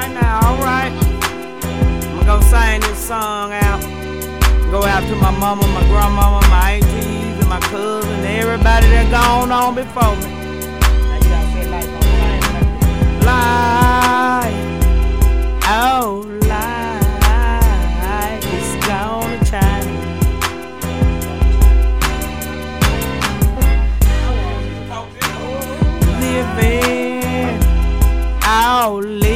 right now, alright. I'm gonna sing this song out. Go out to my mama, my grandmama, my aunties, and my cousin, everybody that gone on before me. Life, oh life, is gonna change. Living, oh. living.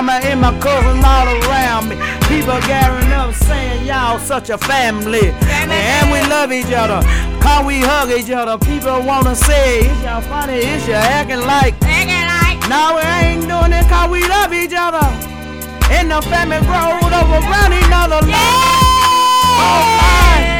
Grandmama and my cousins all around me. People gathering up saying y'all such a family. And we love each other. Cause we hug each other. People wanna say, is y'all funny? Is y'all acting like? No, we ain't doing it cause we love each other. And the family grows up around each other. Oh, life,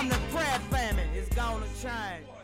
from the prayer family. It's gonna change.